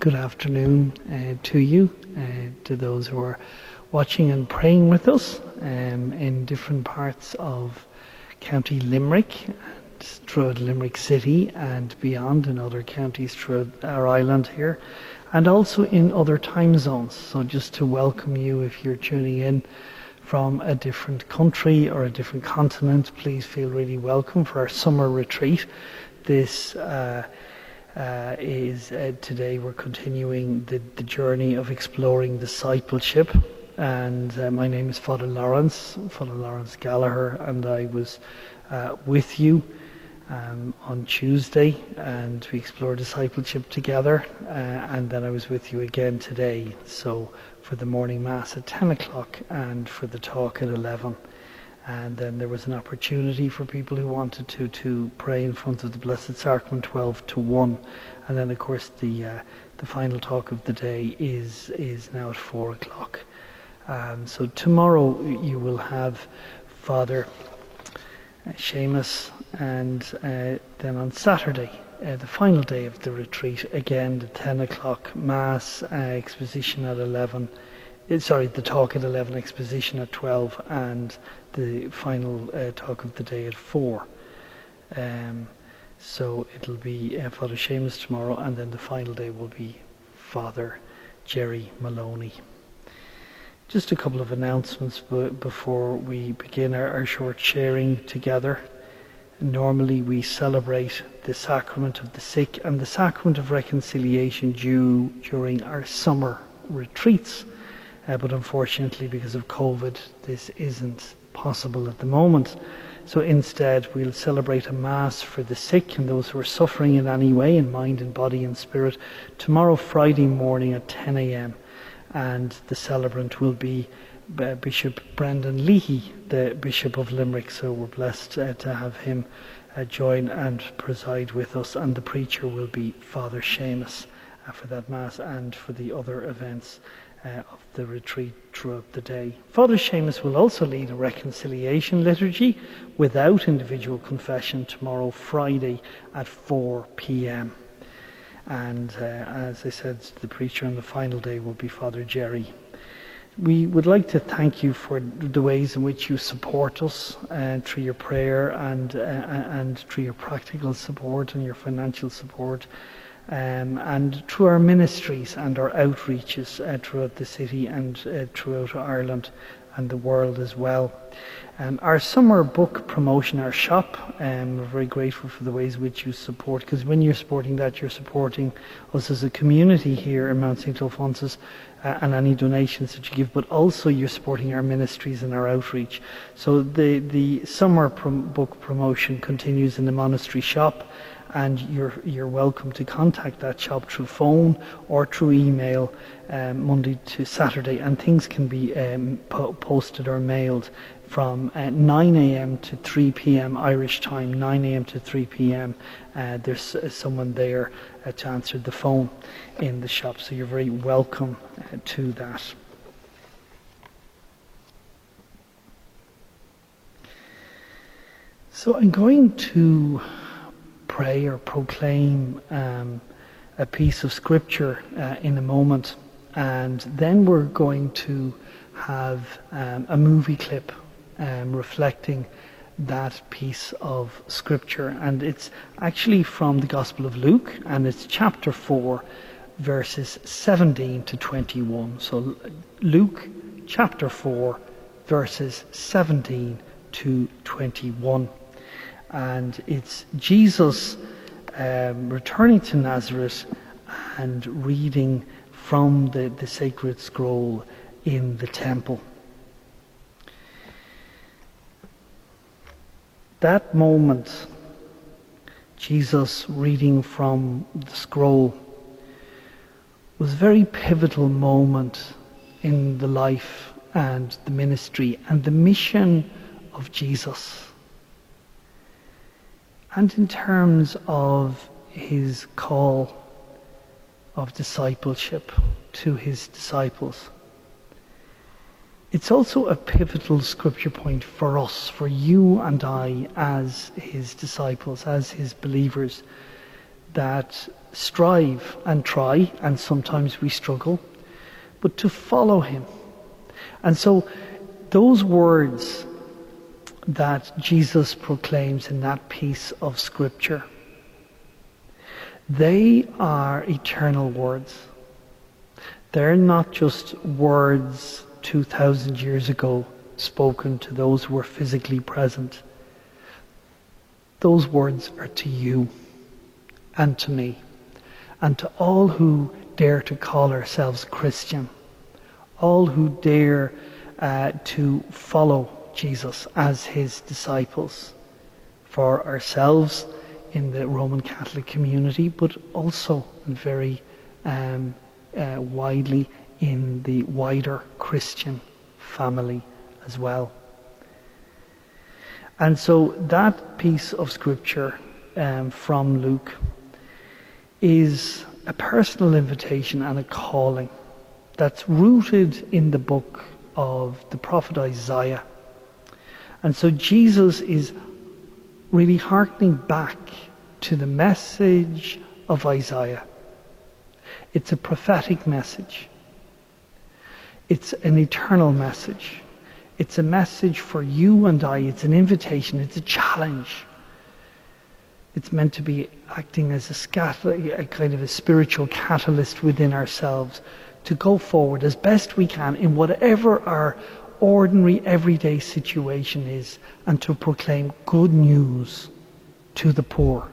good afternoon uh, to you, uh, to those who are watching and praying with us um, in different parts of County Limerick throughout Limerick City and beyond in other counties throughout our island here and also in other time zones. So just to welcome you if you're tuning in from a different country or a different continent, please feel really welcome for our summer retreat. This uh, uh, is uh, today we're continuing the, the journey of exploring discipleship. And uh, my name is Father Lawrence, Father Lawrence Gallagher, and I was uh, with you um, on Tuesday, and we explored discipleship together. Uh, and then I was with you again today. So for the morning mass at 10 o'clock, and for the talk at 11. And then there was an opportunity for people who wanted to to pray in front of the Blessed Sacrament 12 to 1. And then, of course, the uh, the final talk of the day is is now at 4 o'clock. Um, so tomorrow you will have Father Seamus, and uh, then on Saturday, uh, the final day of the retreat, again the 10 o'clock Mass, uh, exposition at 11, uh, sorry, the talk at 11, exposition at 12, and the final uh, talk of the day at 4. Um, so it'll be uh, Father Seamus tomorrow, and then the final day will be Father Jerry Maloney. Just a couple of announcements before we begin our, our short sharing together. Normally, we celebrate the sacrament of the sick and the sacrament of reconciliation due during our summer retreats. Uh, but unfortunately, because of COVID, this isn't possible at the moment. So instead, we'll celebrate a Mass for the sick and those who are suffering in any way, in mind and body and spirit, tomorrow, Friday morning at 10 a.m and the celebrant will be uh, Bishop Brendan Leahy, the Bishop of Limerick. So we're blessed uh, to have him uh, join and preside with us, and the preacher will be Father Seamus uh, for that Mass and for the other events. Uh, of the retreat throughout the day. Father Seamus will also lead a reconciliation liturgy without individual confession tomorrow, Friday at 4 pm. And uh, as I said, the preacher on the final day will be Father Jerry. We would like to thank you for the ways in which you support us uh, through your prayer and uh, and through your practical support and your financial support, um, and through our ministries and our outreaches uh, throughout the city and uh, throughout Ireland and the world as well. Um, our summer book promotion, our shop, um, we're very grateful for the ways in which you support, because when you're supporting that, you're supporting us as a community here in Mount St. Alphonsus uh, and any donations that you give, but also you're supporting our ministries and our outreach. So the, the summer prom- book promotion continues in the monastery shop and you're you're welcome to contact that shop through phone or through email um, Monday to Saturday, and things can be um, po- posted or mailed from uh, 9 a.m. to 3 p.m. Irish time, 9 a.m. to 3 p.m. Uh, there's uh, someone there uh, to answer the phone in the shop, so you're very welcome uh, to that. So I'm going to pray or proclaim um, a piece of scripture uh, in a moment, and then we're going to have um, a movie clip um, reflecting that piece of scripture. And it's actually from the Gospel of Luke, and it's chapter 4, verses 17 to 21. So, Luke chapter 4, verses 17 to 21. And it's Jesus um, returning to Nazareth and reading from the, the sacred scroll in the temple. That moment, Jesus reading from the scroll, was a very pivotal moment in the life and the ministry and the mission of Jesus. And in terms of his call of discipleship to his disciples. It's also a pivotal scripture point for us, for you and I, as his disciples, as his believers, that strive and try, and sometimes we struggle, but to follow him. And so those words that Jesus proclaims in that piece of scripture, they are eternal words. They're not just words 2,000 years ago spoken to those who were physically present. Those words are to you and to me and to all who dare to call ourselves Christian, all who dare uh, to follow Jesus as his disciples for ourselves in the Roman Catholic community, but also very um, uh, widely in the wider Christian family as well. And so that piece of scripture um, from Luke is a personal invitation and a calling that's rooted in the book of the prophet Isaiah. And so Jesus is really hearkening back to the message of Isaiah. It's a prophetic message. It's an eternal message. It's a message for you and I. It's an invitation. It's a challenge. It's meant to be acting as a, a kind of a spiritual catalyst within ourselves to go forward as best we can in whatever our ordinary everyday situation is and to proclaim good news to the poor,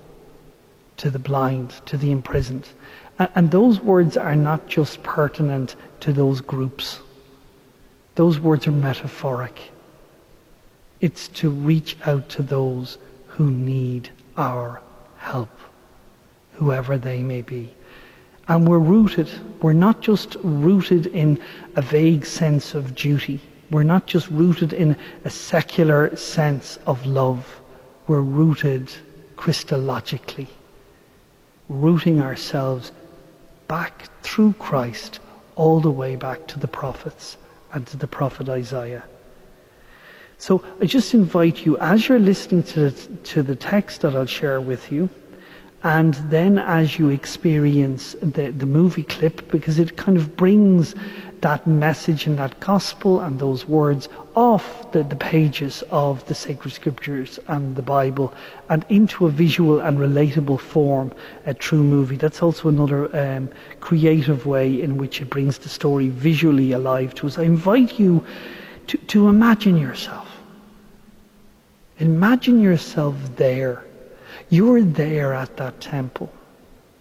to the blind, to the imprisoned. And those words are not just pertinent to those groups. Those words are metaphoric. It's to reach out to those who need our help, whoever they may be. And we're rooted, we're not just rooted in a vague sense of duty. We're not just rooted in a secular sense of love. We're rooted Christologically, rooting ourselves back through Christ all the way back to the prophets and to the prophet Isaiah. So I just invite you, as you're listening to the, to the text that I'll share with you, and then as you experience the, the movie clip, because it kind of brings that message and that gospel and those words off the, the pages of the sacred scriptures and the Bible and into a visual and relatable form, a true movie. That's also another um, creative way in which it brings the story visually alive to us. I invite you to, to imagine yourself. Imagine yourself there. You're there at that temple.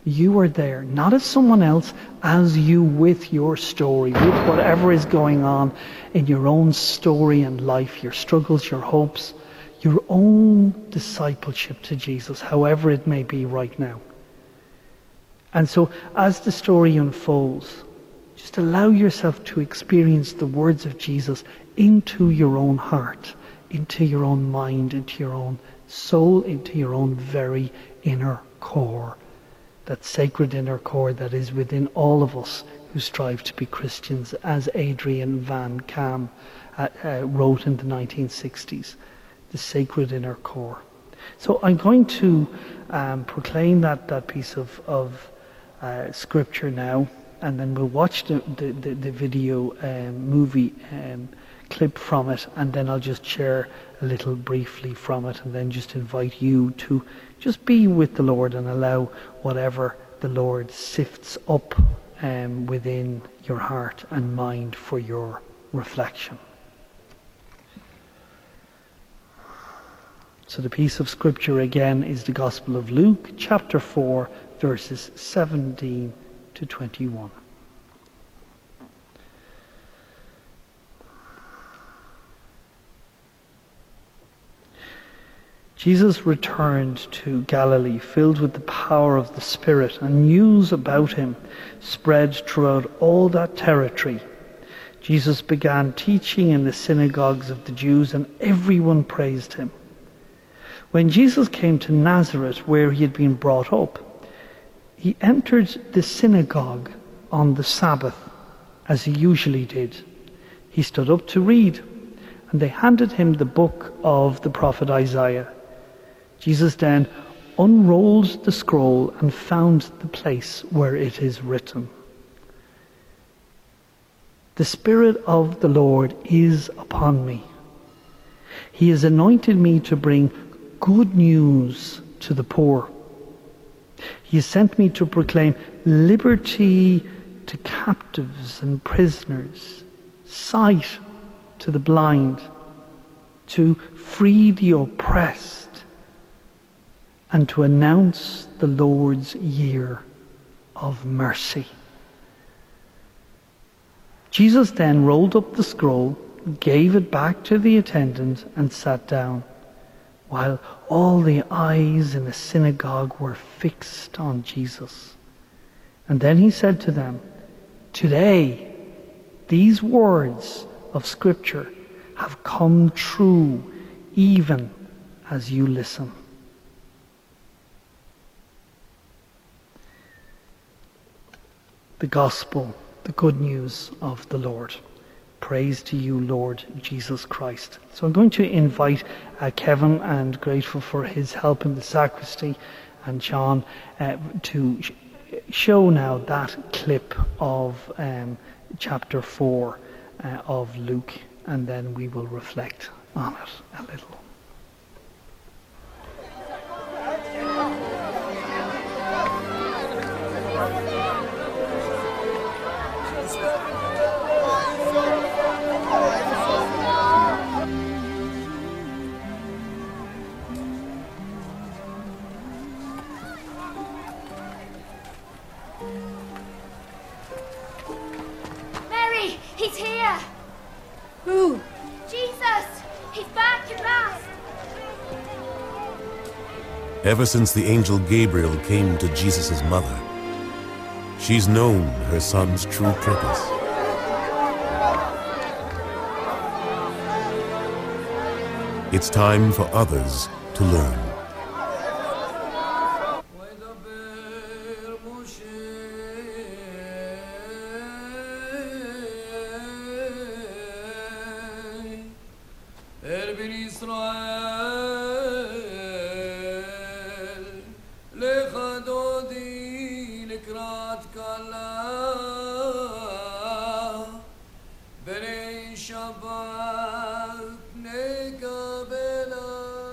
You are there, not as someone else, as you with your story, with whatever is going on in your own story and life, your struggles, your hopes, your own discipleship to Jesus, however it may be right now. And so, as the story unfolds, just allow yourself to experience the words of Jesus into your own heart, into your own mind, into your own soul, into your own very inner core that sacred inner core that is within all of us who strive to be Christians, as Adrian Van Kaam uh, uh, wrote in the 1960s, the sacred inner core. So I'm going to um, proclaim that, that piece of, of uh, scripture now, and then we'll watch the, the, the, the video um, movie um, clip from it, and then I'll just share a little briefly from it, and then just invite you to just be with the Lord and allow whatever the Lord sifts up um, within your heart and mind for your reflection. So the piece of scripture again is the Gospel of Luke, chapter 4, verses 17 to 21. Jesus returned to Galilee filled with the power of the Spirit, and news about him spread throughout all that territory. Jesus began teaching in the synagogues of the Jews, and everyone praised him. When Jesus came to Nazareth, where he had been brought up, he entered the synagogue on the Sabbath, as he usually did. He stood up to read, and they handed him the book of the prophet Isaiah. Jesus then unrolled the scroll and found the place where it is written. The Spirit of the Lord is upon me. He has anointed me to bring good news to the poor. He has sent me to proclaim liberty to captives and prisoners, sight to the blind, to free the oppressed, and to announce the Lord's year of mercy. Jesus then rolled up the scroll, gave it back to the attendant, and sat down, while all the eyes in the synagogue were fixed on Jesus. And then he said to them, Today, these words of Scripture have come true even as you listen. The Gospel the good news of the Lord. Praise to you, Lord Jesus Christ. So I'm going to invite uh, Kevin and grateful for his help in the sacristy and John uh, to sh- show now that clip of um, chapter 4 uh, of Luke and then we will reflect on it a little. Ever since the angel Gabriel came to Jesus' mother. She's known her son's true purpose. It's time for others to learn.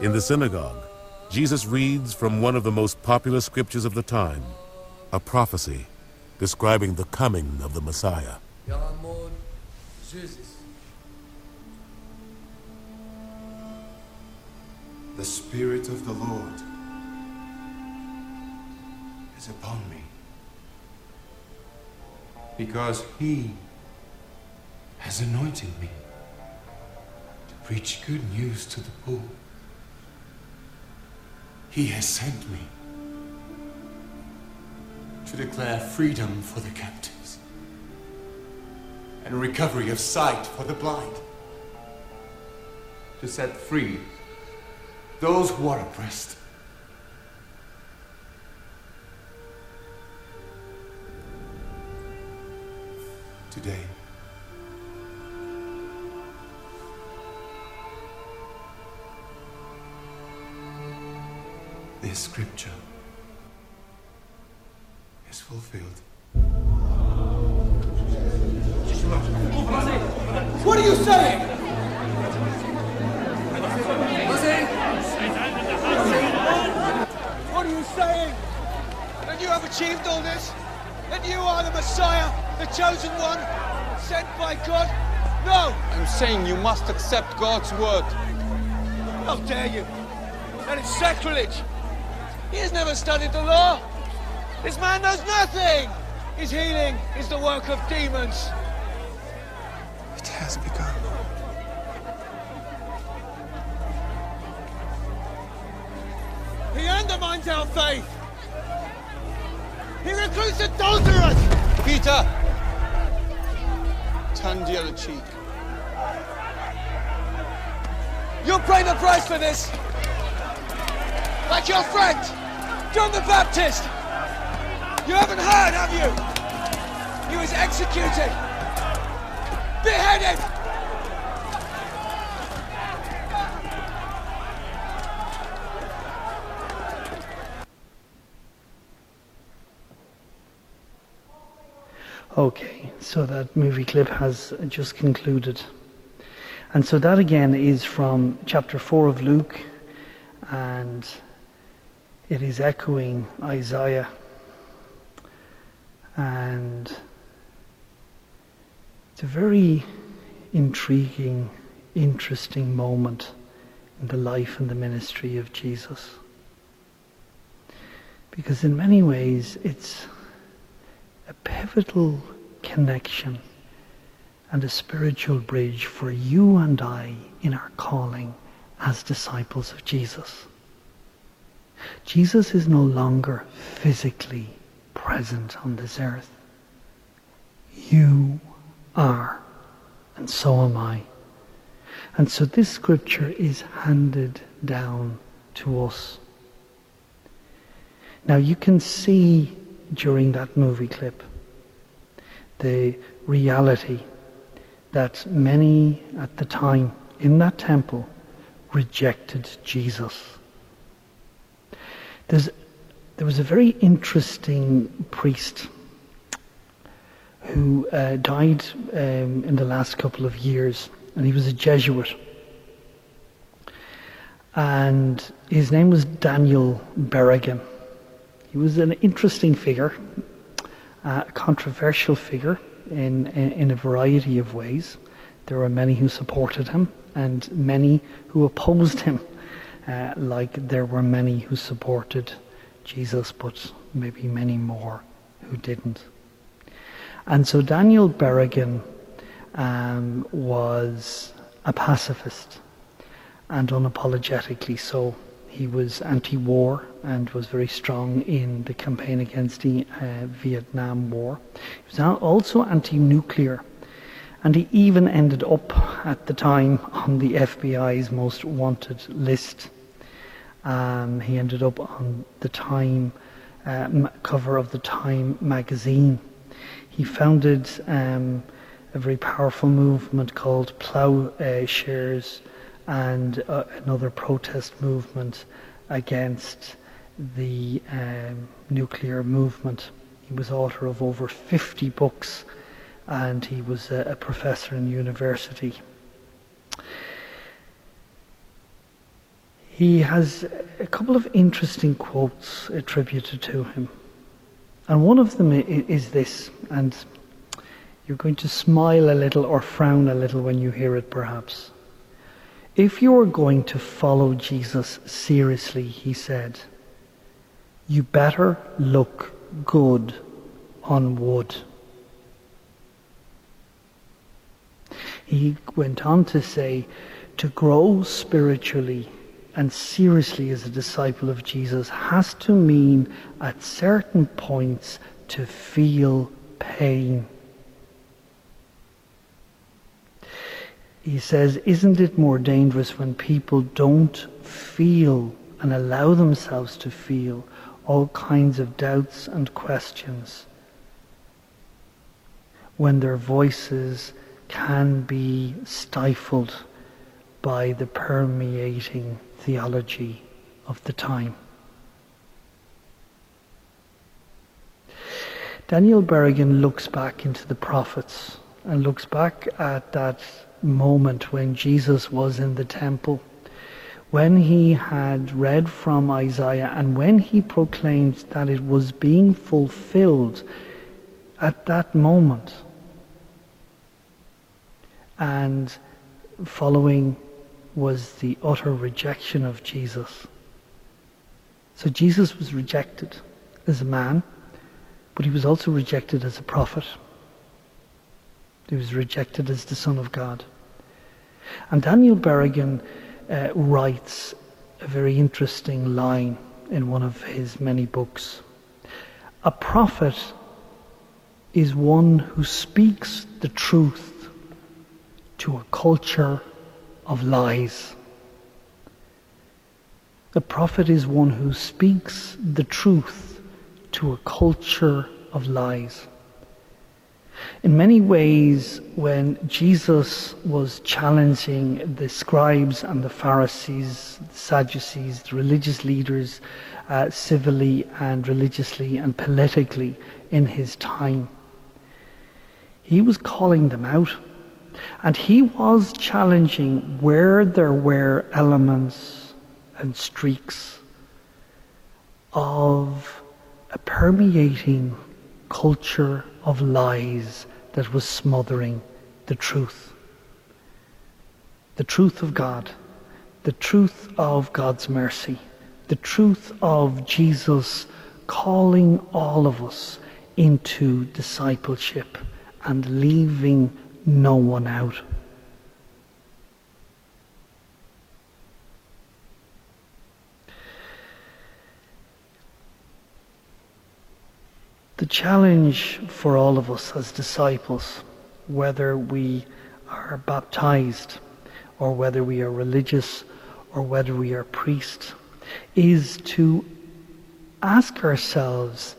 In the synagogue, Jesus reads from one of the most popular scriptures of the time, a prophecy describing the coming of the Messiah. The Spirit of the Lord is upon me because He has anointed me to preach good news to the poor. He has sent me to declare freedom for the captives and recovery of sight for the blind, to set free those who are oppressed. Today, this scripture is fulfilled. What are you saying? What are you saying? That you have achieved all this? That you are the Messiah, the chosen one, sent by God? No! I'm saying you must accept God's word. How dare you? That is sacrilege! He has never studied the law. This man knows nothing. His healing is the work of demons. It has begun. He undermines our faith. He recruits adulterers. Peter! Turn the other cheek. You'll pay the price for this. Like your friend. John the Baptist. You haven't heard, have you? He was executed, beheaded. Okay, so that movie clip has just concluded. And so that again is from chapter 4 of Luke and it is echoing Isaiah. And it's a very intriguing, interesting moment in the life and the ministry of Jesus. Because in many ways, it's a pivotal connection and a spiritual bridge for you and I in our calling as disciples of Jesus. Jesus is no longer physically present on this earth. You are, and so am I. And so this scripture is handed down to us. Now you can see during that movie clip the reality that many at the time in that temple rejected Jesus. There's, there was a very interesting priest who uh, died um, in the last couple of years, and he was a Jesuit. And his name was Daniel Berrigan. He was an interesting figure, uh, a controversial figure in, in, in a variety of ways. There were many who supported him and many who opposed him, uh, like there were many who supported Jesus, but maybe many more who didn't. And so Daniel Berrigan um, was a pacifist and unapologetically so. He was anti-war and was very strong in the campaign against the uh, Vietnam War. He was also anti-nuclear, and he even ended up at the time on the FBI's most wanted list. Um, he ended up on the Time uh, cover of the Time magazine. He founded um, a very powerful movement called Ploughshares and uh, another protest movement against the um, nuclear movement. He was author of over 50 books and he was a, a professor in university. He has a couple of interesting quotes attributed to him. And one of them is this, and you're going to smile a little or frown a little when you hear it perhaps. If you're going to follow Jesus seriously, he said, you better look good on wood. He went on to say, to grow spiritually and seriously as a disciple of Jesus has to mean at certain points to feel pain. he says, Isn't it more dangerous when people don't feel and allow themselves to feel all kinds of doubts and questions? When their voices can be stifled by the permeating theology of the time. Daniel Berrigan looks back into the prophets and looks back at that moment when Jesus was in the temple, when he had read from Isaiah and when he proclaimed that it was being fulfilled at that moment. And following was the utter rejection of Jesus. So Jesus was rejected as a man, but he was also rejected as a prophet. He was rejected as the Son of God. And Daniel Berrigan uh, writes a very interesting line in one of his many books. A prophet is one who speaks the truth to a culture of lies. The prophet is one who speaks the truth to a culture of lies. In many ways, when Jesus was challenging the scribes and the Pharisees, the Sadducees, the religious leaders, uh, civilly and religiously and politically in his time, He was calling them out. And he was challenging where there were elements and streaks of a permeating culture of lies that was smothering the truth. The truth of God, the truth of God's mercy, the truth of Jesus calling all of us into discipleship and leaving no one out. The challenge for all of us as disciples, whether we are baptized or whether we are religious or whether we are priests, is to ask ourselves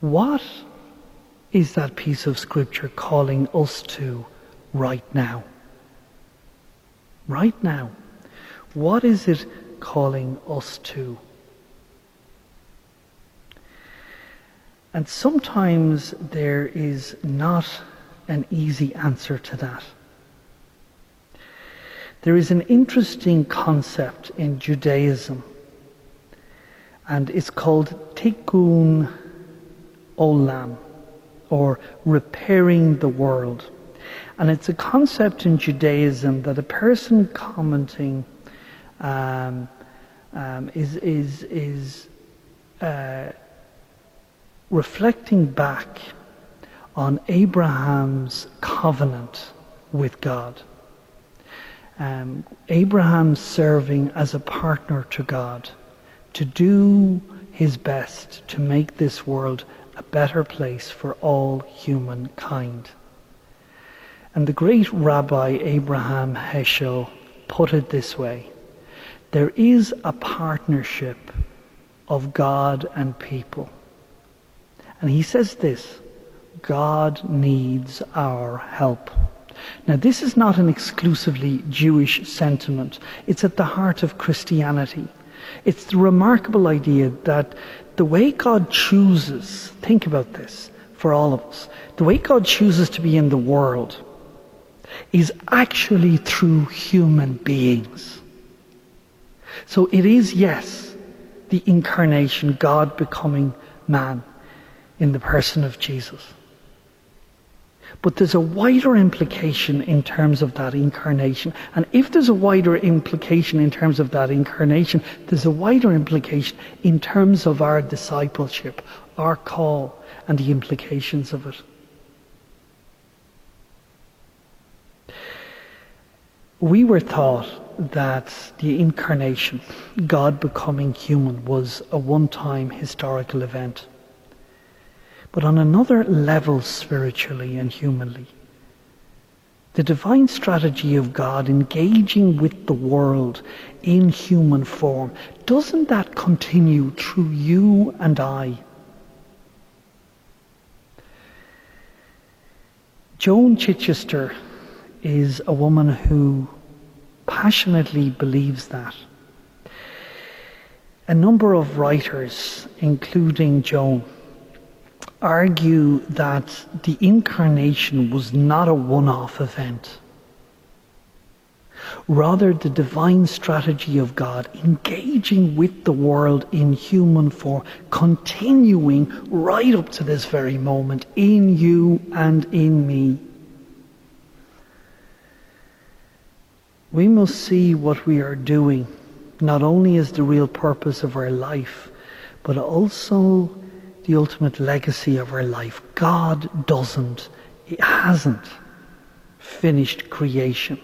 what is that piece of scripture calling us to right now? Right now. What is it calling us to? And sometimes there is not an easy answer to that. There is an interesting concept in Judaism, and it's called tikkun olam or repairing the world. And it's a concept in Judaism that a person commenting um, um, is, is, is uh, reflecting back on Abraham's covenant with God. Um, Abraham serving as a partner to God to do his best to make this world a better place for all humankind. And the great Rabbi Abraham Heschel put it this way there is a partnership of God and people. And he says this God needs our help. Now, this is not an exclusively Jewish sentiment, it's at the heart of Christianity. It's the remarkable idea that the way God chooses, think about this for all of us, the way God chooses to be in the world is actually through human beings. So it is, yes, the incarnation, God becoming man in the person of Jesus. But there's a wider implication in terms of that incarnation. And if there's a wider implication in terms of that incarnation, there's a wider implication in terms of our discipleship, our call, and the implications of it. We were taught that the incarnation, God becoming human, was a one time historical event but on another level spiritually and humanly. The divine strategy of God engaging with the world in human form, doesn't that continue through you and I? Joan Chittister is a woman who passionately believes that. A number of writers, including Joan, argue that the incarnation was not a one off event. Rather, the divine strategy of God engaging with the world in human form, continuing right up to this very moment in you and in me. We must see what we are doing not only as the real purpose of our life, but also the ultimate legacy of our life. God doesn't, He hasn't finished creation.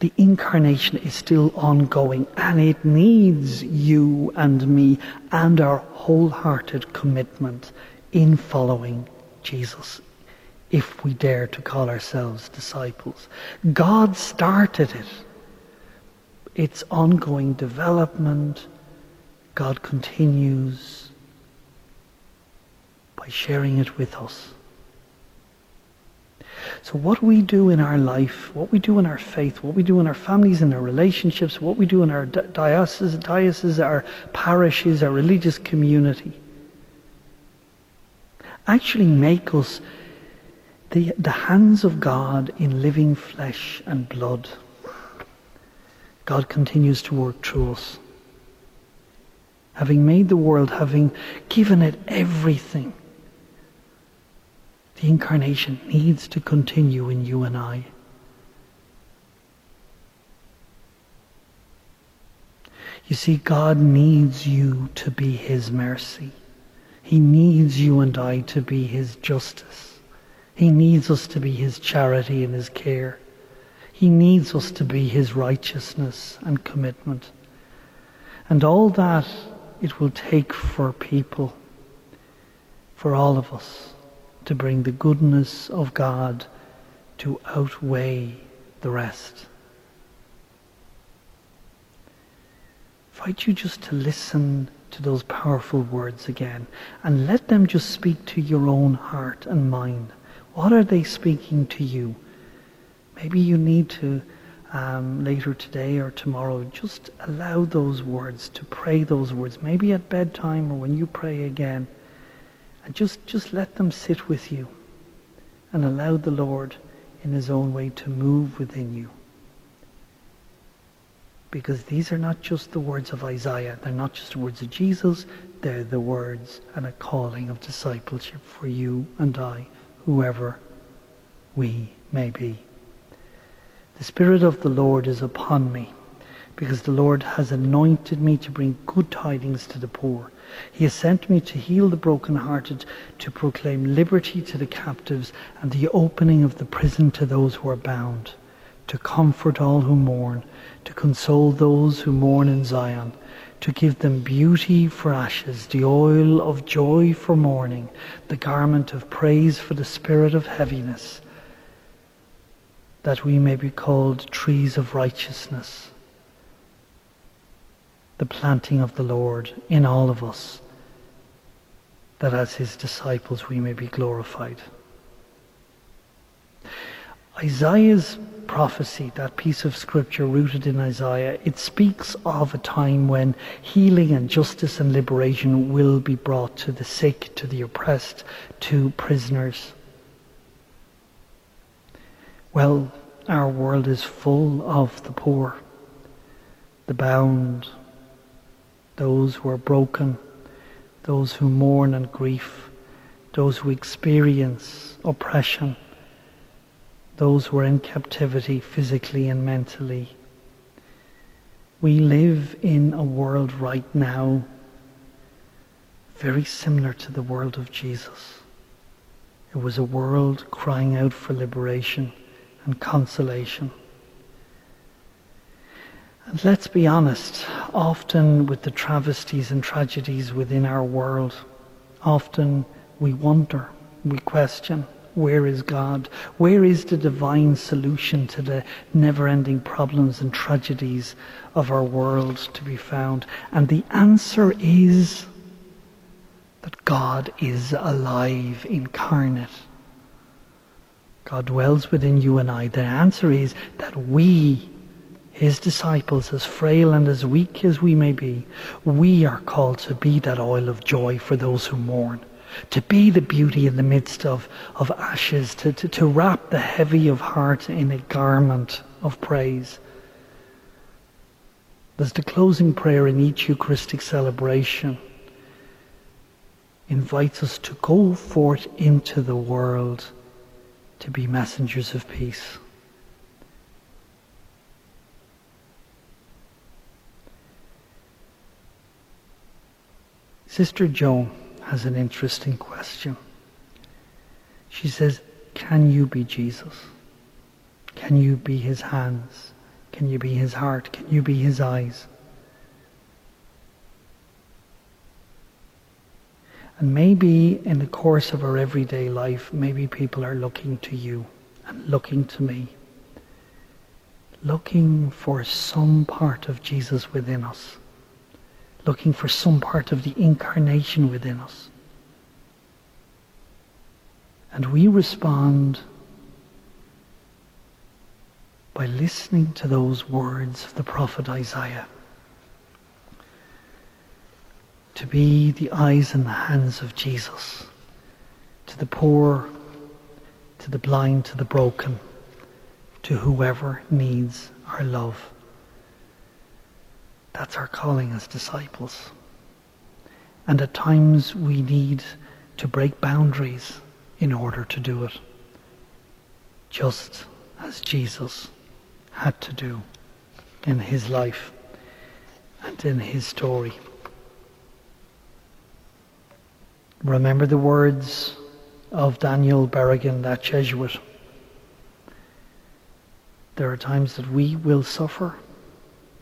The incarnation is still ongoing and it needs you and me and our wholehearted commitment in following Jesus if we dare to call ourselves disciples. God started it. It's ongoing development. God continues sharing it with us. So, what we do in our life, what we do in our faith, what we do in our families, in our relationships, what we do in our dioceses, dioceses our parishes, our religious community, actually make us the, the hands of God in living flesh and blood. God continues to work through us. Having made the world, having given it everything, the incarnation needs to continue in you and I. You see, God needs you to be His mercy. He needs you and I to be His justice. He needs us to be His charity and His care. He needs us to be His righteousness and commitment. And all that it will take for people, for all of us, to bring the goodness of God to outweigh the rest. invite you just to listen to those powerful words again and let them just speak to your own heart and mind. What are they speaking to you? Maybe you need to, um, later today or tomorrow, just allow those words, to pray those words, maybe at bedtime or when you pray again. And just, just let them sit with you and allow the Lord in His own way to move within you because these are not just the words of Isaiah, they're not just the words of Jesus, they're the words and a calling of discipleship for you and I, whoever we may be. The Spirit of the Lord is upon me, because the Lord has anointed me to bring good tidings to the poor. He has sent me to heal the brokenhearted, to proclaim liberty to the captives, and the opening of the prison to those who are bound, to comfort all who mourn to console those who mourn in Zion, to give them beauty for ashes, the oil of joy for mourning, the garment of praise for the spirit of heaviness, that we may be called trees of righteousness, the planting of the Lord in all of us, that as his disciples we may be glorified. Isaiah's prophecy, that piece of scripture rooted in Isaiah, it speaks of a time when healing and justice and liberation will be brought to the sick, to the oppressed, to prisoners. Well, our world is full of the poor, the bound, those who are broken, those who mourn and grief, those who experience oppression those who are in captivity physically and mentally. We live in a world right now very similar to the world of Jesus. It was a world crying out for liberation and consolation. Let's be honest, often with the travesties and tragedies within our world, often we wonder, we question, where is God? Where is the divine solution to the never ending problems and tragedies of our world to be found? And the answer is that God is alive, incarnate. God dwells within you and I. The answer is that we, his disciples, as frail and as weak as we may be, we are called to be that oil of joy for those who mourn to be the beauty in the midst of, of ashes, to, to, to wrap the heavy of heart in a garment of praise. There's the closing prayer in each Eucharistic celebration invites us to go forth into the world to be messengers of peace. Sister Joan has an interesting question. She says, Can you be Jesus? Can you be his hands? Can you be his heart? Can you be his eyes? And maybe in the course of our everyday life, maybe people are looking to you and looking to me, looking for some part of Jesus within us looking for some part of the incarnation within us. And we respond by listening to those words of the prophet Isaiah. To be the eyes and the hands of Jesus, to the poor, to the blind, to the broken, to whoever needs our love. That's our calling as disciples. And at times we need to break boundaries in order to do it, just as Jesus had to do in his life and in his story. Remember the words of Daniel Berrigan, that Jesuit. There are times that we will suffer.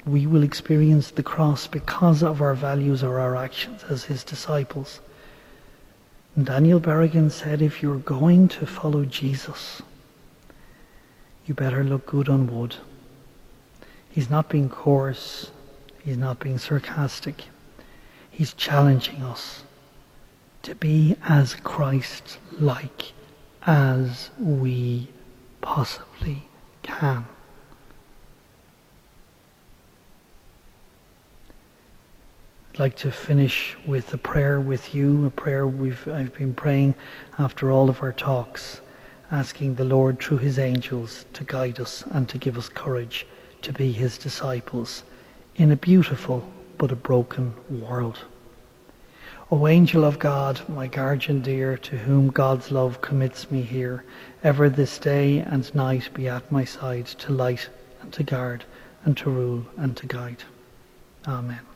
We will experience the cross because of our values or our actions as his disciples. And Daniel Berrigan said, if you're going to follow Jesus, you better look good on wood. He's not being coarse. He's not being sarcastic. He's challenging us to be as Christ like as we possibly can. Like to finish with a prayer with you, a prayer we've I've been praying after all of our talks, asking the Lord through his angels to guide us and to give us courage to be his disciples in a beautiful but a broken world. O angel of God, my guardian dear, to whom God's love commits me here, ever this day and night be at my side to light and to guard and to rule and to guide. Amen.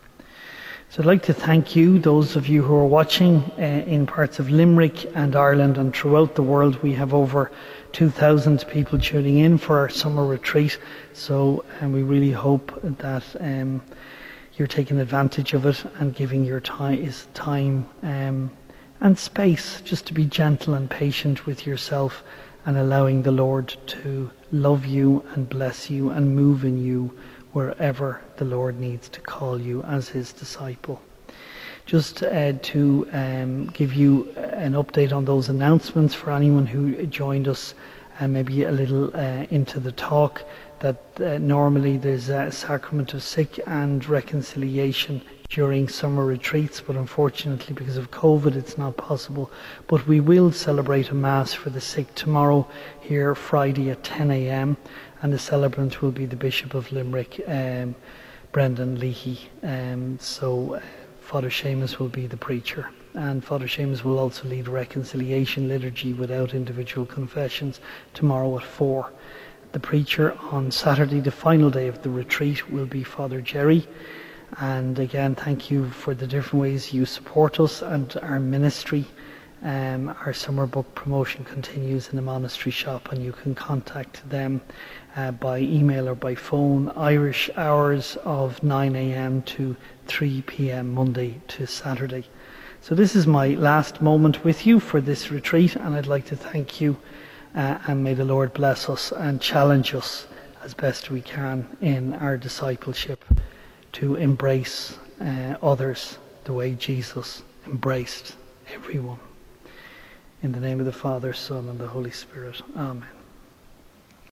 So I'd like to thank you, those of you who are watching uh, in parts of Limerick and Ireland and throughout the world. We have over 2,000 people tuning in for our summer retreat. So and we really hope that um, you're taking advantage of it and giving your time, time um, and space just to be gentle and patient with yourself and allowing the Lord to love you and bless you and move in you wherever the Lord needs to call you as his disciple. Just uh, to um, give you an update on those announcements for anyone who joined us uh, maybe a little uh, into the talk, that uh, normally there's a sacrament of sick and reconciliation during summer retreats, but unfortunately because of COVID it's not possible. But we will celebrate a Mass for the sick tomorrow here Friday at 10 a.m and the celebrant will be the Bishop of Limerick, um, Brendan Leahy. Um, so uh, Father Seamus will be the preacher, and Father Seamus will also lead reconciliation liturgy without individual confessions tomorrow at four. The preacher on Saturday, the final day of the retreat, will be Father Jerry. And again, thank you for the different ways you support us and our ministry. Um, our summer book promotion continues in the monastery shop, and you can contact them uh, by email or by phone. Irish hours of 9 a.m. to 3 p.m. Monday to Saturday. So this is my last moment with you for this retreat, and I'd like to thank you, uh, and may the Lord bless us and challenge us as best we can in our discipleship to embrace uh, others the way Jesus embraced everyone. In the name of the Father, Son, and the Holy Spirit. Amen.